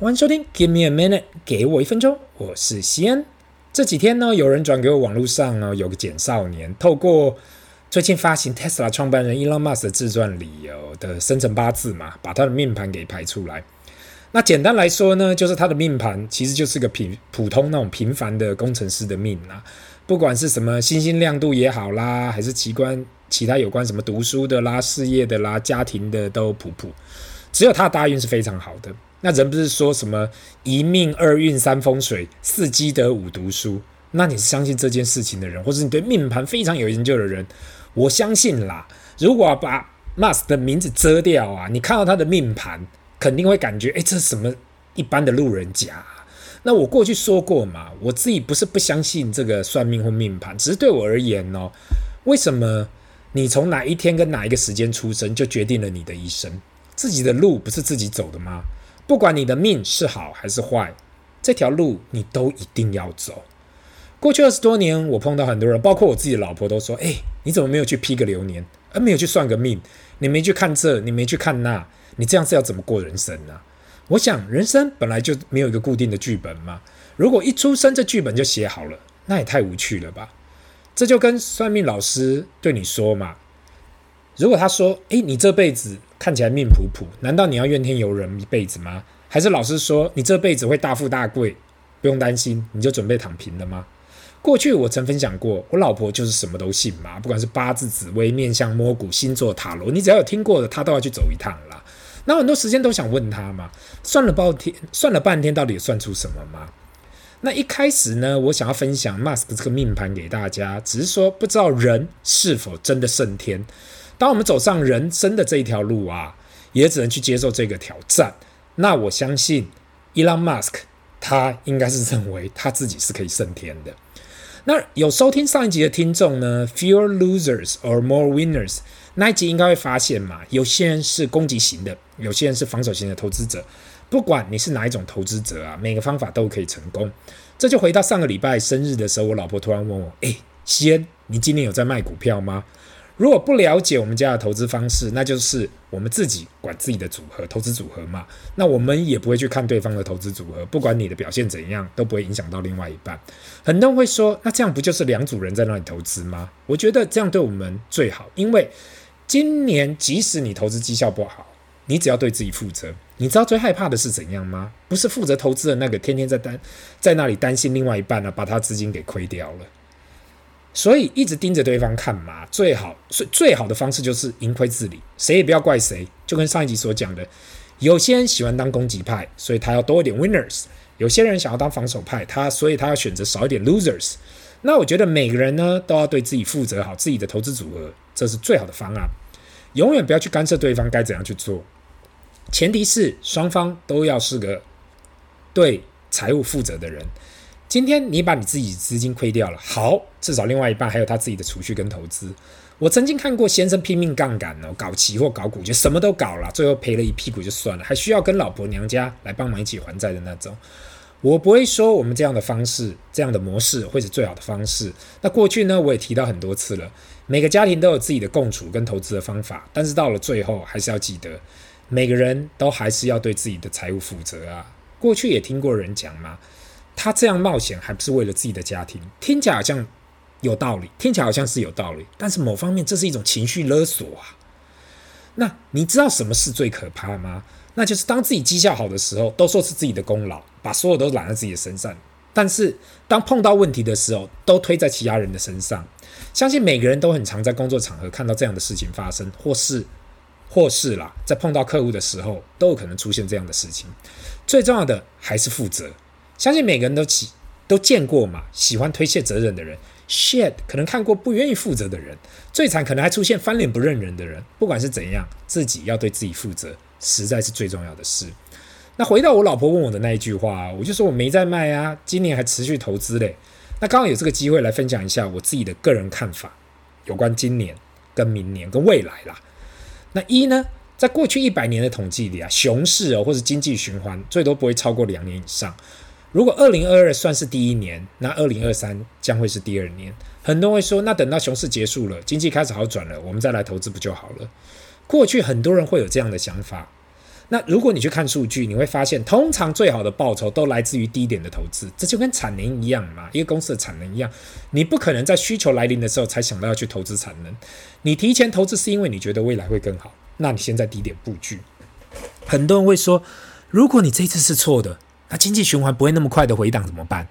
欢迎收听 Give me a minute，给我一分钟，我是西恩。这几天呢，有人转给我网络上呢有个简少年，透过最近发行 Tesla 创办人 Elon Musk 的自传里有的生辰八字嘛，把他的命盘给排出来。那简单来说呢，就是他的命盘其实就是个平普通那种平凡的工程师的命啊，不管是什么星星亮度也好啦，还是奇观其他有关什么读书的啦、事业的啦、家庭的都普普，只有他的大运是非常好的。那人不是说什么一命二运三风水四积德五读书？那你是相信这件事情的人，或者你对命盘非常有研究的人？我相信啦。如果把 Musk 的名字遮掉啊，你看到他的命盘，肯定会感觉，哎，这是什么一般的路人甲？那我过去说过嘛，我自己不是不相信这个算命或命盘，只是对我而言哦，为什么你从哪一天跟哪一个时间出生，就决定了你的一生？自己的路不是自己走的吗？不管你的命是好还是坏，这条路你都一定要走。过去二十多年，我碰到很多人，包括我自己的老婆，都说：“哎，你怎么没有去批个流年，而没有去算个命？你没去看这，你没去看那，你这样是要怎么过人生呢？”我想，人生本来就没有一个固定的剧本嘛。如果一出生这剧本就写好了，那也太无趣了吧？这就跟算命老师对你说嘛。如果他说：“诶，你这辈子看起来命普普，难道你要怨天尤人一辈子吗？还是老师说你这辈子会大富大贵，不用担心，你就准备躺平了吗？”过去我曾分享过，我老婆就是什么都信嘛，不管是八字、紫微、面相、摸骨、星座、塔罗，你只要有听过的，她都要去走一趟啦。那很多时间都想问她嘛，算了半天，算了半天，到底算出什么吗？那一开始呢，我想要分享 Mask 这个命盘给大家，只是说不知道人是否真的胜天。当我们走上人生的这一条路啊，也只能去接受这个挑战。那我相信，Elon Musk 他应该是认为他自己是可以胜天的。那有收听上一集的听众呢，Fewer losers or more winners，那一集应该会发现嘛，有些人是攻击型的，有些人是防守型的投资者。不管你是哪一种投资者啊，每个方法都可以成功。这就回到上个礼拜生日的时候，我老婆突然问我：“诶，西恩，你今年有在卖股票吗？”如果不了解我们家的投资方式，那就是我们自己管自己的组合，投资组合嘛。那我们也不会去看对方的投资组合，不管你的表现怎样，都不会影响到另外一半。很多人会说，那这样不就是两组人在那里投资吗？我觉得这样对我们最好，因为今年即使你投资绩效不好，你只要对自己负责。你知道最害怕的是怎样吗？不是负责投资的那个，天天在担在那里担心另外一半呢，把他资金给亏掉了。所以一直盯着对方看嘛，最好最最好的方式就是盈亏自理，谁也不要怪谁。就跟上一集所讲的，有些人喜欢当攻击派，所以他要多一点 winners；有些人想要当防守派，他所以他要选择少一点 losers。那我觉得每个人呢都要对自己负责好自己的投资组合，这是最好的方案。永远不要去干涉对方该怎样去做，前提是双方都要是个对财务负责的人。今天你把你自己资金亏掉了，好，至少另外一半还有他自己的储蓄跟投资。我曾经看过先生拼命杠杆哦，搞期货、搞股，就什么都搞了，最后赔了一屁股就算了，还需要跟老婆娘家来帮忙一起还债的那种。我不会说我们这样的方式、这样的模式会是最好的方式。那过去呢，我也提到很多次了，每个家庭都有自己的共处跟投资的方法，但是到了最后还是要记得，每个人都还是要对自己的财务负责啊。过去也听过人讲嘛。他这样冒险还不是为了自己的家庭？听起来好像有道理，听起来好像是有道理，但是某方面这是一种情绪勒索啊。那你知道什么是最可怕吗？那就是当自己绩效好的时候，都说是自己的功劳，把所有都揽在自己的身上；但是当碰到问题的时候，都推在其他人的身上。相信每个人都很常在工作场合看到这样的事情发生，或是或是啦，在碰到客户的时候，都有可能出现这样的事情。最重要的还是负责。相信每个人都起都见过嘛，喜欢推卸责任的人，shit，可能看过不愿意负责的人，最惨可能还出现翻脸不认人的人。不管是怎样，自己要对自己负责，实在是最重要的事。那回到我老婆问我的那一句话，我就说我没在卖啊，今年还持续投资嘞。那刚好有这个机会来分享一下我自己的个人看法，有关今年、跟明年、跟未来啦。那一呢，在过去一百年的统计里啊，熊市哦，或是经济循环，最多不会超过两年以上。如果二零二二算是第一年，那二零二三将会是第二年。很多人会说，那等到熊市结束了，经济开始好转了，我们再来投资不就好了？过去很多人会有这样的想法，那如果你去看数据，你会发现，通常最好的报酬都来自于低点的投资，这就跟产能一样嘛，一个公司的产能一样，你不可能在需求来临的时候才想到要去投资产能，你提前投资是因为你觉得未来会更好，那你现在低点布局。很多人会说，如果你这次是错的，那经济循环不会那么快的回档怎么办？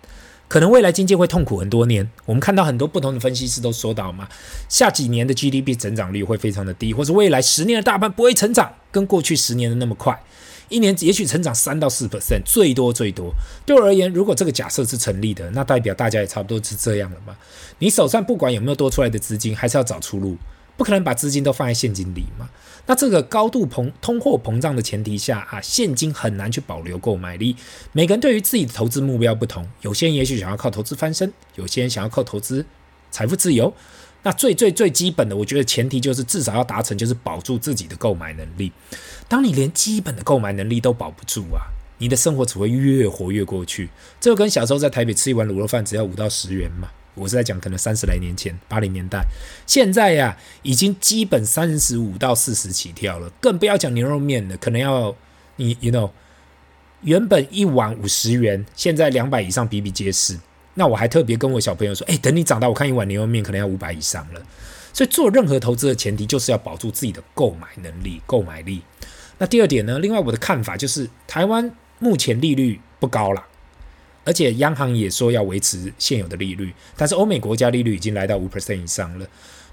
可能未来经济会痛苦很多年。我们看到很多不同的分析师都说到嘛，下几年的 GDP 增长率会非常的低，或是未来十年的大半不会成长，跟过去十年的那么快，一年也许成长三到四 percent，最多最多。对我而言，如果这个假设是成立的，那代表大家也差不多是这样了嘛。你手上不管有没有多出来的资金，还是要找出路，不可能把资金都放在现金里嘛。那这个高度膨通货膨胀的前提下啊，现金很难去保留购买力。每个人对于自己的投资目标不同，有些人也许想要靠投资翻身，有些人想要靠投资财富自由。那最最最基本的，我觉得前提就是至少要达成，就是保住自己的购买能力。当你连基本的购买能力都保不住啊，你的生活只会越活越过去。这跟小时候在台北吃一碗卤肉饭只要五到十元嘛。我是在讲，可能三十来年前，八零年代，现在呀、已经基本三十五到四十起跳了，更不要讲牛肉面了，可能要你，you know，原本一碗五十元，现在两百以上比比皆是。那我还特别跟我小朋友说，哎，等你长大，我看一碗牛肉面可能要五百以上了。所以做任何投资的前提就是要保住自己的购买能力、购买力。那第二点呢，另外我的看法就是，台湾目前利率不高了。而且央行也说要维持现有的利率，但是欧美国家利率已经来到五 percent 以上了。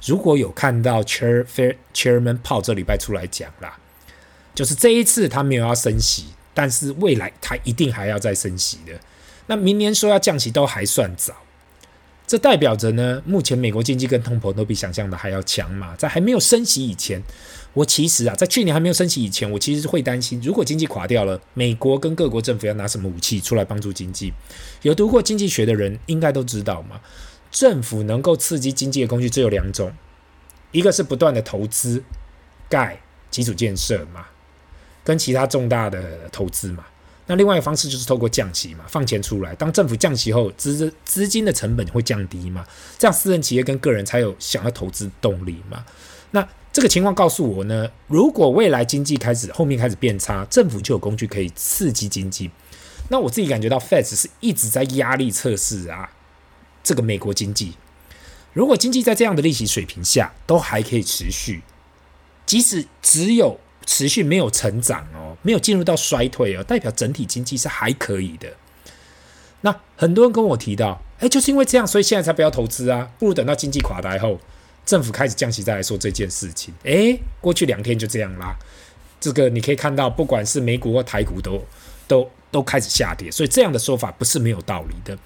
如果有看到 Chair Chairman Paul 这礼拜出来讲啦，就是这一次他没有要升息，但是未来他一定还要再升息的。那明年说要降息都还算早，这代表着呢，目前美国经济跟通膨都比想象的还要强嘛，在还没有升息以前。我其实啊，在去年还没有升息以前，我其实是会担心，如果经济垮掉了，美国跟各国政府要拿什么武器出来帮助经济？有读过经济学的人应该都知道嘛，政府能够刺激经济的工具只有两种，一个是不断的投资，盖基础建设嘛，跟其他重大的投资嘛。那另外一个方式就是透过降息嘛，放钱出来。当政府降息后，资资金的成本会降低嘛，这样私人企业跟个人才有想要投资动力嘛。那这个情况告诉我呢，如果未来经济开始后面开始变差，政府就有工具可以刺激经济。那我自己感觉到，Fed 是一直在压力测试啊，这个美国经济。如果经济在这样的利息水平下都还可以持续，即使只有持续没有成长哦，没有进入到衰退哦，代表整体经济是还可以的。那很多人跟我提到，哎，就是因为这样，所以现在才不要投资啊，不如等到经济垮台后。政府开始降息再来说这件事情，诶，过去两天就这样啦。这个你可以看到，不管是美股或台股都都都开始下跌，所以这样的说法不是没有道理的。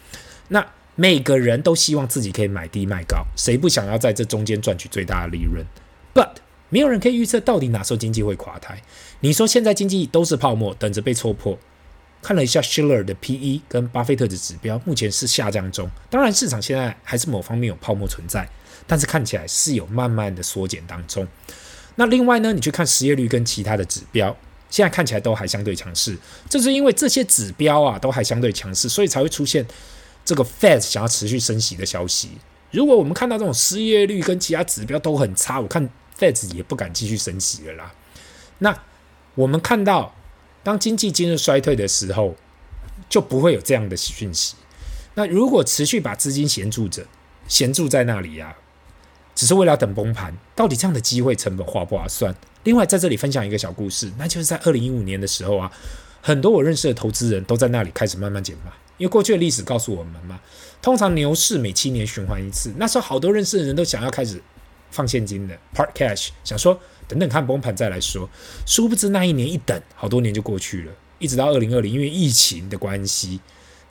那每个人都希望自己可以买低卖高，谁不想要在这中间赚取最大的利润？But 没有人可以预测到底哪时候经济会垮台。你说现在经济都是泡沫，等着被戳破。看了一下 Shiller 的 PE 跟巴菲特的指标，目前是下降中。当然，市场现在还是某方面有泡沫存在。但是看起来是有慢慢的缩减当中。那另外呢，你去看失业率跟其他的指标，现在看起来都还相对强势。这是因为这些指标啊都还相对强势，所以才会出现这个 Fed 想要持续升息的消息。如果我们看到这种失业率跟其他指标都很差，我看 Fed 也不敢继续升息了啦。那我们看到当经济进入衰退的时候，就不会有这样的讯息。那如果持续把资金闲住着，闲住在那里呀、只是为了等崩盘，到底这样的机会成本划不划算？另外，在这里分享一个小故事，那就是在二零一五年的时候啊，很多我认识的投资人都在那里开始慢慢减码，因为过去的历史告诉我们嘛，通常牛市每七年循环一次，那时候好多认识的人都想要开始放现金的 part cash，想说等等看崩盘再来说，殊不知那一年一等，好多年就过去了，一直到二零二零，因为疫情的关系，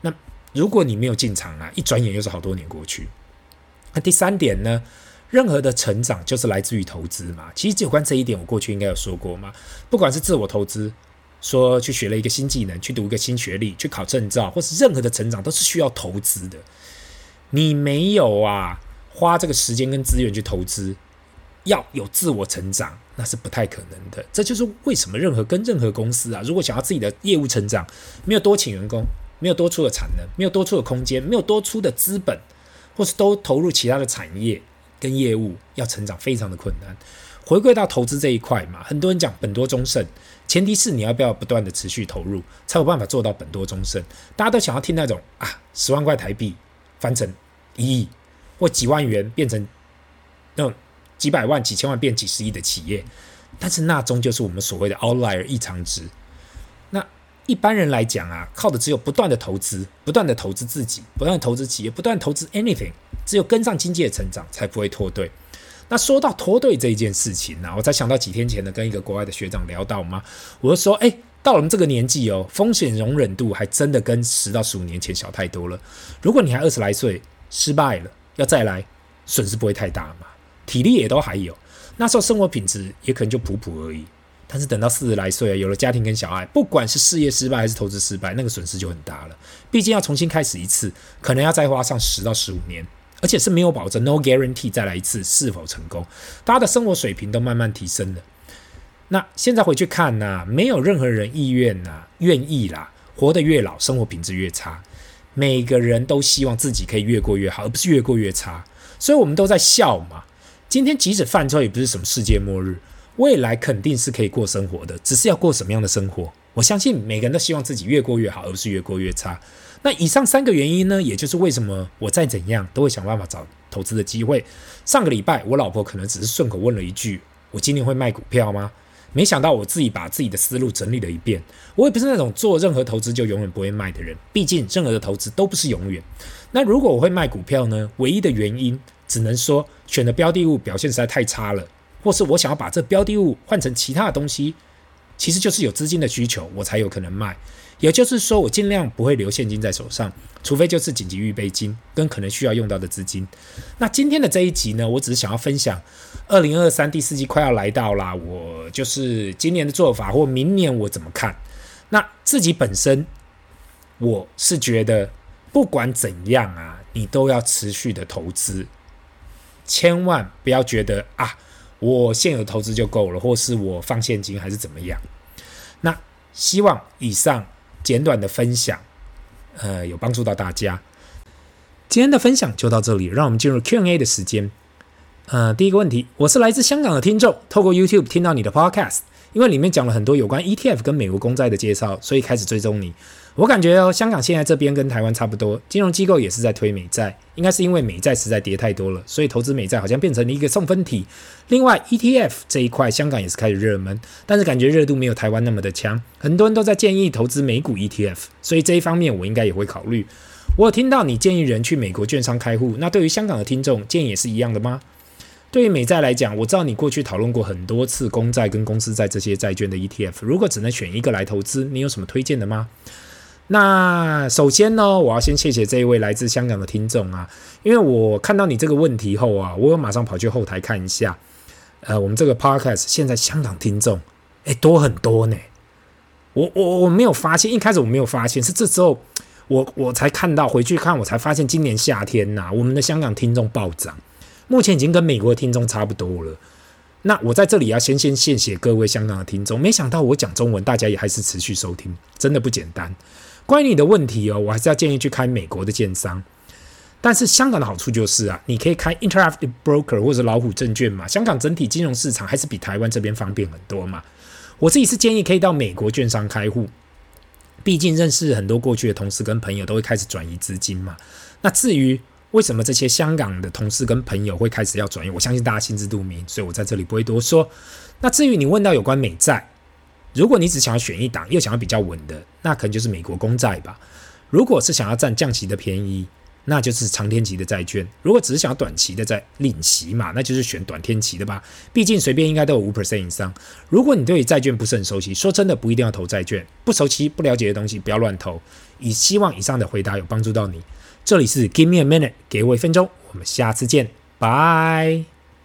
那如果你没有进场啊，一转眼又是好多年过去。那第三点呢？任何的成长就是来自于投资嘛。其实有关这一点，我过去应该有说过嘛。不管是自我投资，说去学了一个新技能，去读一个新学历，去考证照，或是任何的成长，都是需要投资的。你没有啊，花这个时间跟资源去投资，要有自我成长，那是不太可能的。这就是为什么任何跟任何公司啊，如果想要自己的业务成长，没有多请员工，没有多出的产能，没有多出的空间，没有多出的资本，或是都投入其他的产业。跟业务要成长非常的困难，回归到投资这一块嘛，很多人讲本多终胜，前提是你要不要不断的持续投入，才有办法做到本多终胜。大家都想要听那种啊，十万块台币翻成一亿，或几万元变成那几百万、几千万变几十亿的企业，但是那终究是我们所谓的 outlier 异常值。那一般人来讲啊，靠的只有不断的投资，不断的投资自己，不断的投资企业，不断投资 anything，只有跟上经济的成长，才不会脱队。那说到脱队这一件事情呢、我才想到几天前呢，跟一个国外的学长聊到嘛，我就说，哎，到了我们这个年纪哦，风险容忍度还真的跟十到十五年前小太多了。如果你还二十来岁，失败了要再来，损失不会太大嘛，体力也都还有，那时候生活品质也可能就普普而已。但是等到四十来岁啊，有了家庭跟小孩，不管是事业失败还是投资失败，那个损失就很大了。毕竟要重新开始一次，可能要再花上十到十五年。而且是没有保证，no guarantee，再来一次是否成功？大家的生活水平都慢慢提升了。那现在回去看呢、啊，没有任何人意愿呐、愿意啦，活得越老，生活品质越差。每个人都希望自己可以越过越好，而不是越过越差。所以我们都在笑嘛。今天即使犯错，也不是什么世界末日。未来肯定是可以过生活的，只是要过什么样的生活？我相信每个人都希望自己越过越好，而不是越过越差。那以上三个原因呢，也就是为什么我再怎样都会想办法找投资的机会。上个礼拜，我老婆可能只是顺口问了一句：“我今年会卖股票吗？”没想到我自己把自己的思路整理了一遍。我也不是那种做任何投资就永远不会卖的人，毕竟任何的投资都不是永远。那如果我会卖股票呢？唯一的原因只能说选的标的物表现实在太差了，或是我想要把这标的物换成其他的东西，其实就是有资金的需求，我才有可能卖。也就是说，我尽量不会留现金在手上，除非就是紧急预备金跟可能需要用到的资金。那今天的这一集呢，我只是想要分享，二零二三第四季快要来到啦，我就是今年的做法或明年我怎么看。那自己本身，我是觉得不管怎样啊，你都要持续的投资，千万不要觉得啊，我现有投资就够了，或是我放现金还是怎么样。那希望以上。简短的分享，呃，有帮助到大家。今天的分享就到这里，让我们进入 Q&A 的时间。呃，第一个问题，我是来自香港的听众，透过 YouTube 听到你的 Podcast，因为里面讲了很多有关 ETF 跟美国公债的介绍，所以开始追踪你。我感觉哦，香港现在这边跟台湾差不多，金融机构也是在推美债，应该是因为美债实在跌太多了，所以投资美债好像变成了一个送分题。另外，ETF 这一块，香港也是开始热门，但是感觉热度没有台湾那么的强，很多人都在建议投资美股 ETF，所以这一方面我应该也会考虑。我有听到你建议人去美国券商开户，那对于香港的听众建议也是一样的吗？对于美债来讲，我知道你过去讨论过很多次公债跟公司债这些债券的 ETF，如果只能选一个来投资，你有什么推荐的吗？那首先呢，我要先谢谢这一位来自香港的听众啊，因为我看到你这个问题后啊，我有马上跑去后台看一下，呃，我们这个 podcast 现在香港听众诶多很多呢，我我我没有发现，一开始我没有发现，是这时候我我才看到，回去看我才发现，今年夏天呐、我们的香港听众暴涨，目前已经跟美国的听众差不多了。那我在这里要先先谢谢各位香港的听众，没想到我讲中文，大家也还是持续收听，真的不简单。关于你的问题哦，我还是要建议去开美国的券商。但是香港的好处就是啊，你可以开 Interactive Broker 或者老虎证券嘛。香港整体金融市场还是比台湾这边方便很多嘛。我自己是建议可以到美国券商开户，毕竟认识很多过去的同事跟朋友都会开始转移资金嘛。那至于为什么这些香港的同事跟朋友会开始要转移，我相信大家心知肚明，所以我在这里不会多说。那至于你问到有关美债。如果你只想要选一档，又想要比较稳的，那可能就是美国公债吧。如果是想要占降息的便宜，那就是长天期的债券。如果只是想要短期的在领息嘛，那就是选短天期的吧。毕竟随便应该都有五 percent 以上。如果你对债券不是很熟悉，说真的不一定要投债券。不熟悉、不了解的东西不要乱投。以希望以上的回答有帮助到你。这里是 Give me a minute，给我一分钟。我们下次见，拜。